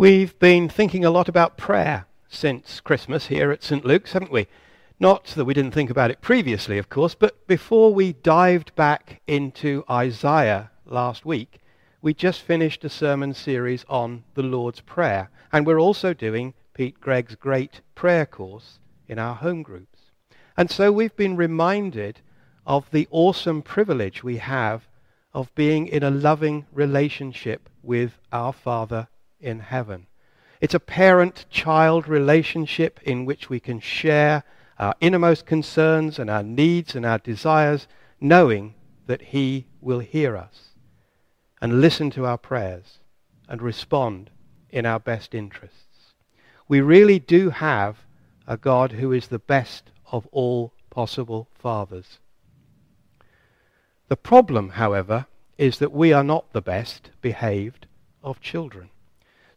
We've been thinking a lot about prayer since Christmas here at St. Luke's, haven't we? Not that we didn't think about it previously, of course, but before we dived back into Isaiah last week, we just finished a sermon series on the Lord's Prayer, and we're also doing Pete Greig's great prayer course in our home groups. And so we've been reminded of the awesome privilege we have of being in a loving relationship with our Father in heaven. It's a parent child relationship in which we can share our innermost concerns and our needs and our desires, knowing that He will hear us and listen to our prayers and respond in our best interests. We really do have a God who is the best of all possible fathers. The problem, however, is that we are not the best behaved of children.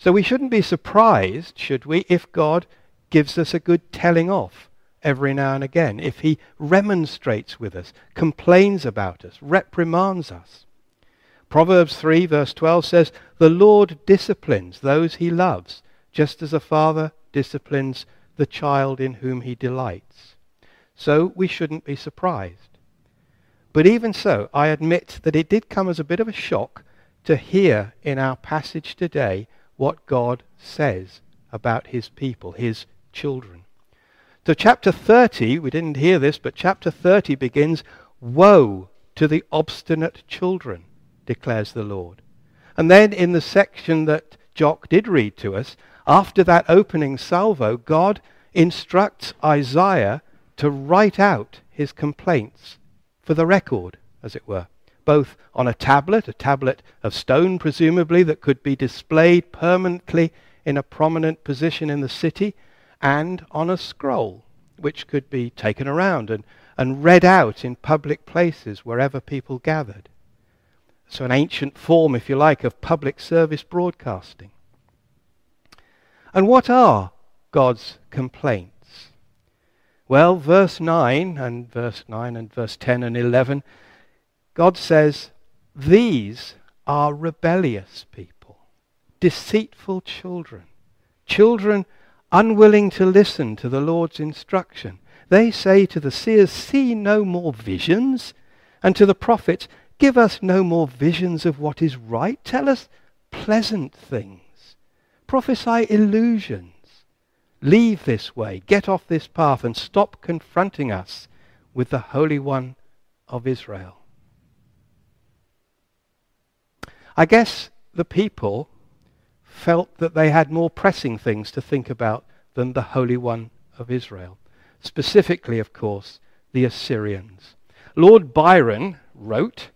So we shouldn't be surprised, should we, if God gives us a good telling off every now and again, if he remonstrates with us, complains about us, reprimands us. Proverbs 3, verse 12 says, The Lord disciplines those he loves, just as a father disciplines the child in whom he delights. So we shouldn't be surprised. But even so, I admit that it did come as a bit of a shock to hear in our passage today what God says about his people, his children. So, chapter 30, we didn't hear this, but chapter 30 begins Woe to the obstinate children, declares the Lord. And then in the section that Jock did read to us, after that opening salvo, God instructs Isaiah to write out his complaints for the record, as it were both on a tablet, a tablet of stone presumably, that could be displayed permanently in a prominent position in the city, and on a scroll, which could be taken around and, and read out in public places wherever people gathered. So, an ancient form, if you like, of public service broadcasting. And what are God's complaints? Well, verse 9 and verse 9 and verse 10 and 11 God says, These are rebellious people, deceitful children, children unwilling to listen to the Lord's instruction. They say to the seers, See no more visions, and to the prophets, Give us no more visions of what is right. Tell us pleasant things. Prophesy illusions. Leave this way, get off this path, and stop confronting us with the Holy One of Israel. I guess the people felt that they had more pressing things to think about than the Holy One of Israel. Specifically, of course, the Assyrians. Lord Byron wrote,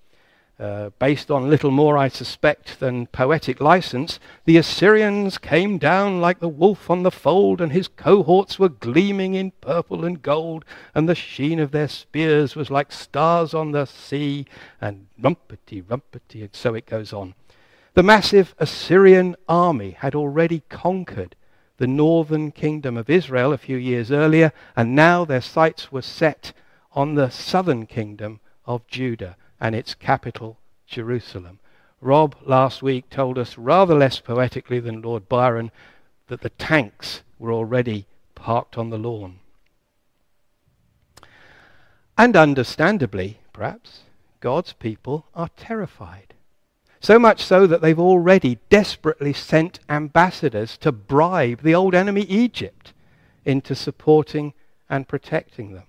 uh, based on little more, I suspect, than poetic license, the Assyrians came down like the wolf on the fold, and his cohorts were gleaming in purple and gold, and the sheen of their spears was like stars on the sea, and rumpety, rumpety, and so it goes on. The massive Assyrian army had already conquered the northern kingdom of Israel a few years earlier, and now their sights were set on the southern kingdom of Judah and its capital, Jerusalem. Rob last week told us rather less poetically than Lord Byron that the tanks were already parked on the lawn. And understandably, perhaps, God's people are terrified. So much so that they've already desperately sent ambassadors to bribe the old enemy Egypt into supporting and protecting them.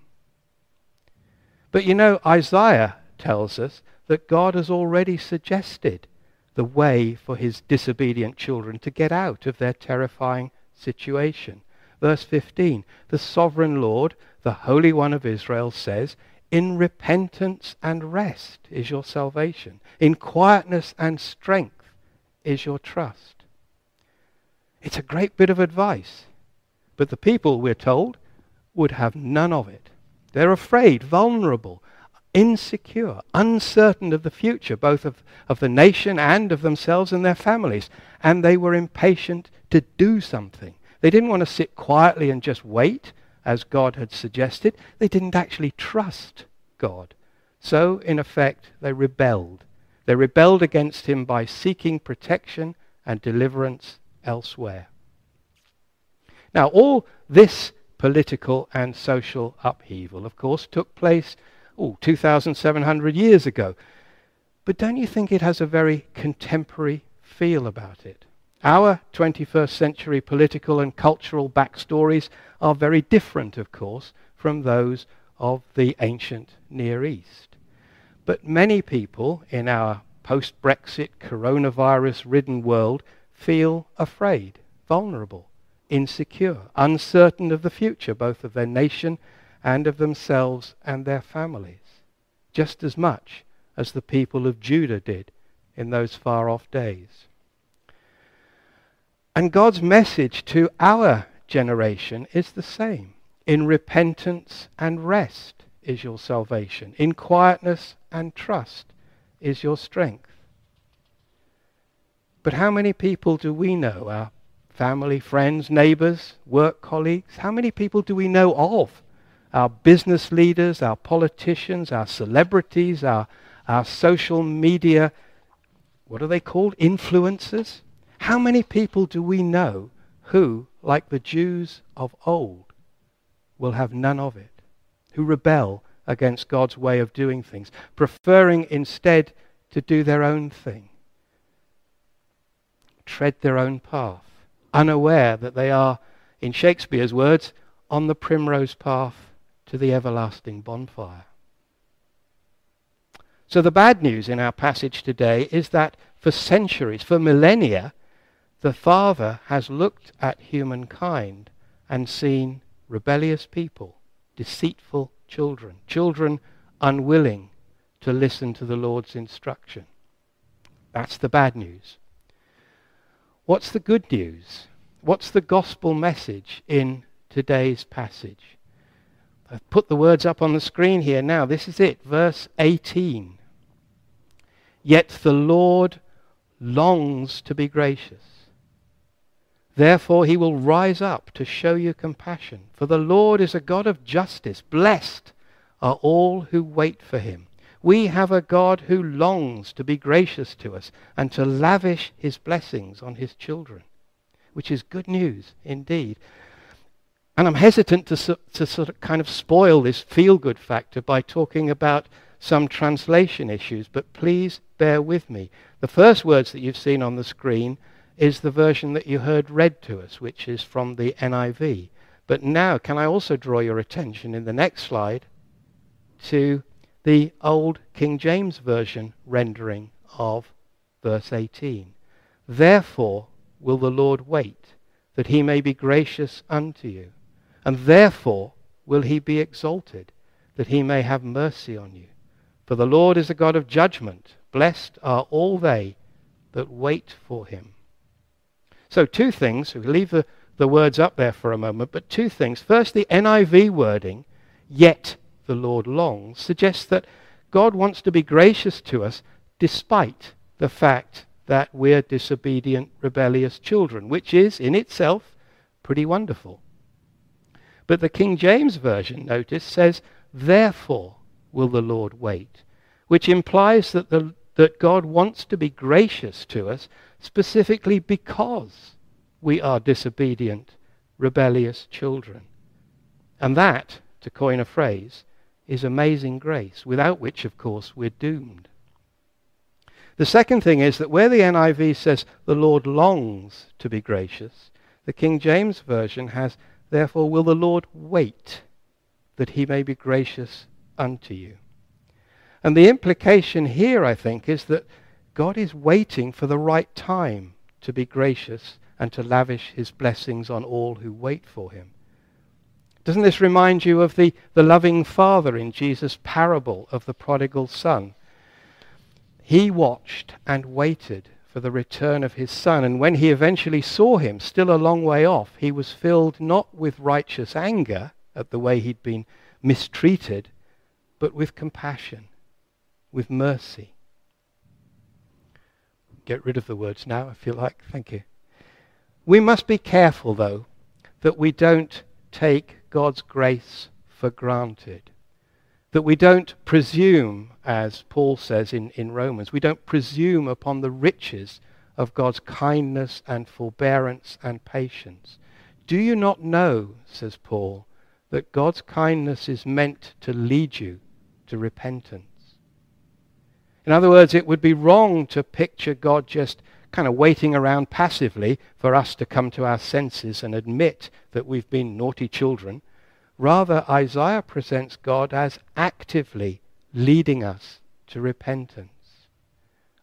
But you know, Isaiah tells us that God has already suggested the way for his disobedient children to get out of their terrifying situation. Verse 15 The sovereign Lord, the Holy One of Israel, says, In repentance and rest is your salvation, in quietness and strength is your trust. It's a great bit of advice, but the people, we're told, would have none of it. They're afraid, vulnerable, insecure, uncertain of the future, both of, of the nation and of themselves and their families. And they were impatient to do something. They didn't want to sit quietly and just wait, as God had suggested. They didn't actually trust God. So, in effect, they rebelled. They rebelled against him by seeking protection and deliverance elsewhere. Now, all this political and social upheaval, of course, took place oh, 2,700 years ago. But don't you think it has a very contemporary feel about it? Our 21st century political and cultural backstories are very different, of course, from those of the ancient Near East. But many people in our post Brexit, coronavirus ridden world feel afraid, vulnerable, insecure, uncertain of the future, both of their nation and of themselves and their families, just as much as the people of Judah did in those far off days. And God's message to our generation is the same. In repentance and rest is your salvation. In quietness and trust is your strength. But how many people do we know, our family, friends, neighbors, work colleagues? How many people do we know of? Our business leaders, our politicians, our celebrities, our, our social media, what are they called? Influencers? How many people do we know who, like the Jews of old, will have none of it? Who rebel against God's way of doing things, preferring instead to do their own thing, tread their own path, unaware that they are, in Shakespeare's words, on the primrose path to the everlasting bonfire. So the bad news in our passage today is that for centuries, for millennia, the Father has looked at humankind and seen rebellious people, deceitful children, children unwilling to listen to the Lord's instruction. That's the bad news. What's the good news? What's the gospel message in today's passage? I've put the words up on the screen here now. This is it, verse 18. Yet the Lord longs to be gracious. Therefore he will rise up to show you compassion. For the Lord is a God of justice. Blessed are all who wait for him. We have a God who longs to be gracious to us and to lavish his blessings on his children, which is good news indeed. And I'm hesitant to, to sort of kind of spoil this feel good factor by talking about some translation issues, but please bear with me. The first words that you've seen on the screen is the version that you heard read to us, which is from the NIV. But now, can I also draw your attention in the next slide to the old King James Version rendering of verse 18? Therefore will the Lord wait, that he may be gracious unto you. And therefore will he be exalted, that he may have mercy on you. For the Lord is a God of judgment. Blessed are all they that wait for him. So, two things. We leave the, the words up there for a moment, but two things. First, the NIV wording, yet the Lord longs, suggests that God wants to be gracious to us despite the fact that we're disobedient, rebellious children, which is in itself pretty wonderful. But the King James Version, notice, says, Therefore will the Lord wait, which implies that, the, that God wants to be gracious to us specifically because we are disobedient, rebellious children. And that, to coin a phrase, is amazing grace, without which, of course, we're doomed. The second thing is that where the NIV says the Lord longs to be gracious, the King James Version has, therefore, will the Lord wait that he may be gracious unto you. And the implication here, I think, is that God is waiting for the right time to be gracious and to lavish his blessings on all who wait for him. Doesn't this remind you of the, the loving father in Jesus' parable of the prodigal son? He watched and waited for the return of his son, and when he eventually saw him, still a long way off, he was filled not with righteous anger at the way he'd been mistreated, but with compassion, with mercy. Get rid of the words now, if you like. Thank you. We must be careful, though, that we don't take God's grace for granted. That we don't presume, as Paul says in, in Romans, we don't presume upon the riches of God's kindness and forbearance and patience. Do you not know, says Paul, that God's kindness is meant to lead you to repentance? In other words, it would be wrong to picture God just kind of waiting around passively for us to come to our senses and admit that we've been naughty children. Rather, Isaiah presents God as actively leading us to repentance.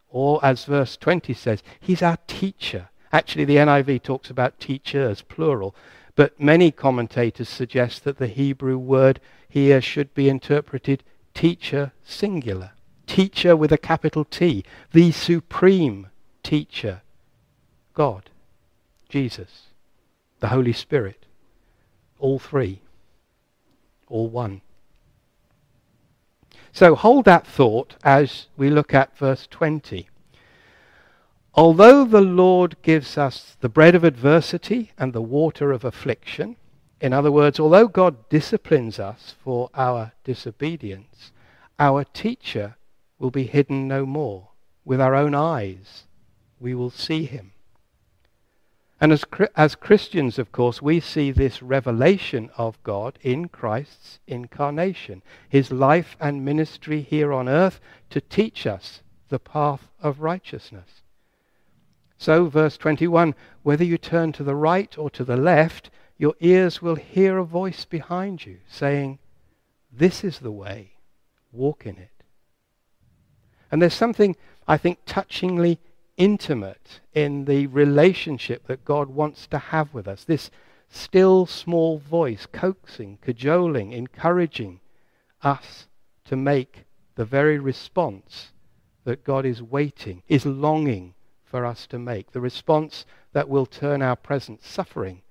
Or, as verse 20 says, He's our teacher. Actually, the NIV talks about teachers, plural. But many commentators suggest that the Hebrew word here should be interpreted teacher singular. Teacher with a capital T, the supreme teacher, God, Jesus, the Holy Spirit. All three, all one. So hold that thought as we look at verse 20. Although the Lord gives us the bread of adversity and the water of affliction, in other words, although God disciplines us for our disobedience, our teacher will be hidden no more. With our own eyes, we will see him. And as, as Christians, of course, we see this revelation of God in Christ's incarnation, his life and ministry here on earth to teach us the path of righteousness. So, verse 21 whether you turn to the right or to the left, your ears will hear a voice behind you saying, This is the way, walk in it. And there's something, I think, touchingly intimate in the relationship that God wants to have with us. This still small voice coaxing, cajoling, encouraging us to make the very response that God is waiting, is longing for us to make. The response that will turn our present suffering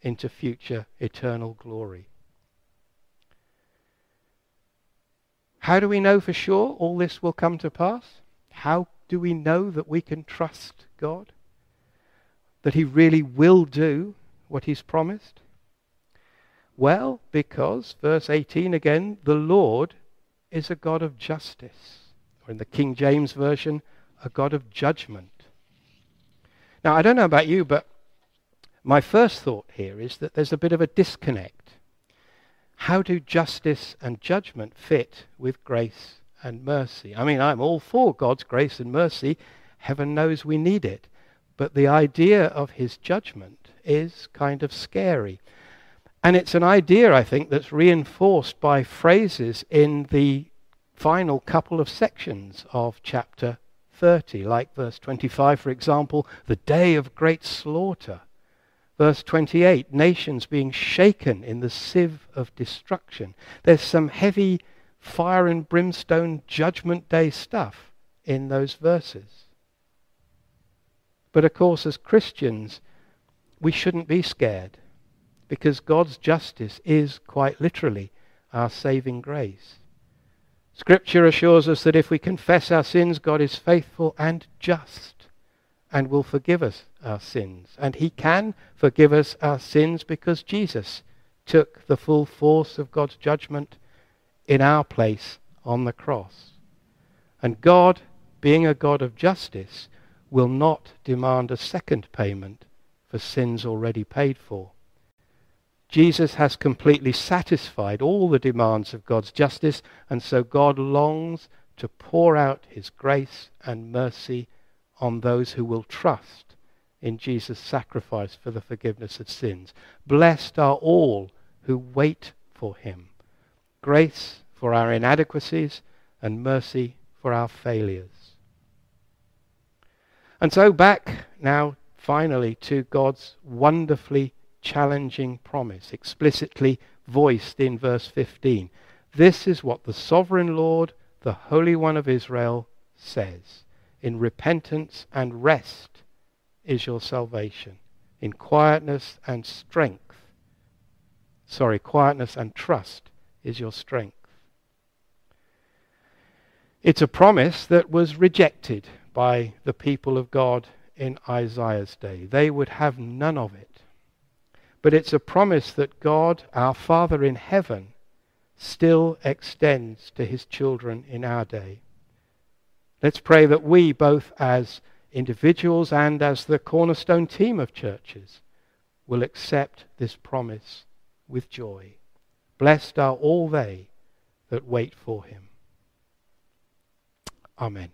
into future eternal glory. How do we know for sure all this will come to pass? How do we know that we can trust God? That He really will do what He's promised? Well, because, verse 18 again, the Lord is a God of justice. Or in the King James Version, a God of judgment. Now, I don't know about you, but my first thought here is that there's a bit of a disconnect. How do justice and judgment fit with grace and mercy. I mean, I'm all for God's grace and mercy. Heaven knows we need it. But the idea of his judgment is kind of scary. And it's an idea, I think, that's reinforced by phrases in the final couple of sections of chapter 30, like verse 25, for example, the day of great slaughter. Verse 28, nations being shaken in the sieve of destruction. There's some heavy fire and brimstone judgment day stuff in those verses. But of course, as Christians, we shouldn't be scared because God's justice is quite literally our saving grace. Scripture assures us that if we confess our sins, God is faithful and just and will forgive us our sins. And He can forgive us our sins because Jesus took the full force of God's judgment in our place on the cross. And God, being a God of justice, will not demand a second payment for sins already paid for. Jesus has completely satisfied all the demands of God's justice, and so God longs to pour out his grace and mercy on those who will trust in Jesus' sacrifice for the forgiveness of sins. Blessed are all who wait for him grace for our inadequacies, and mercy for our failures. And so, back now finally to God's wonderfully challenging promise, explicitly voiced in verse 15. This is what the sovereign Lord, the Holy One of Israel, says In repentance and rest is your salvation, in quietness and strength. Sorry, quietness and trust is your strength. It's a promise that was rejected by the people of God in Isaiah's day. They would have none of it. But it's a promise that God, our Father in heaven, still extends to his children in our day. Let's pray that we, both as individuals and as the cornerstone team of churches, will accept this promise with joy. Blessed are all they that wait for him. Amen.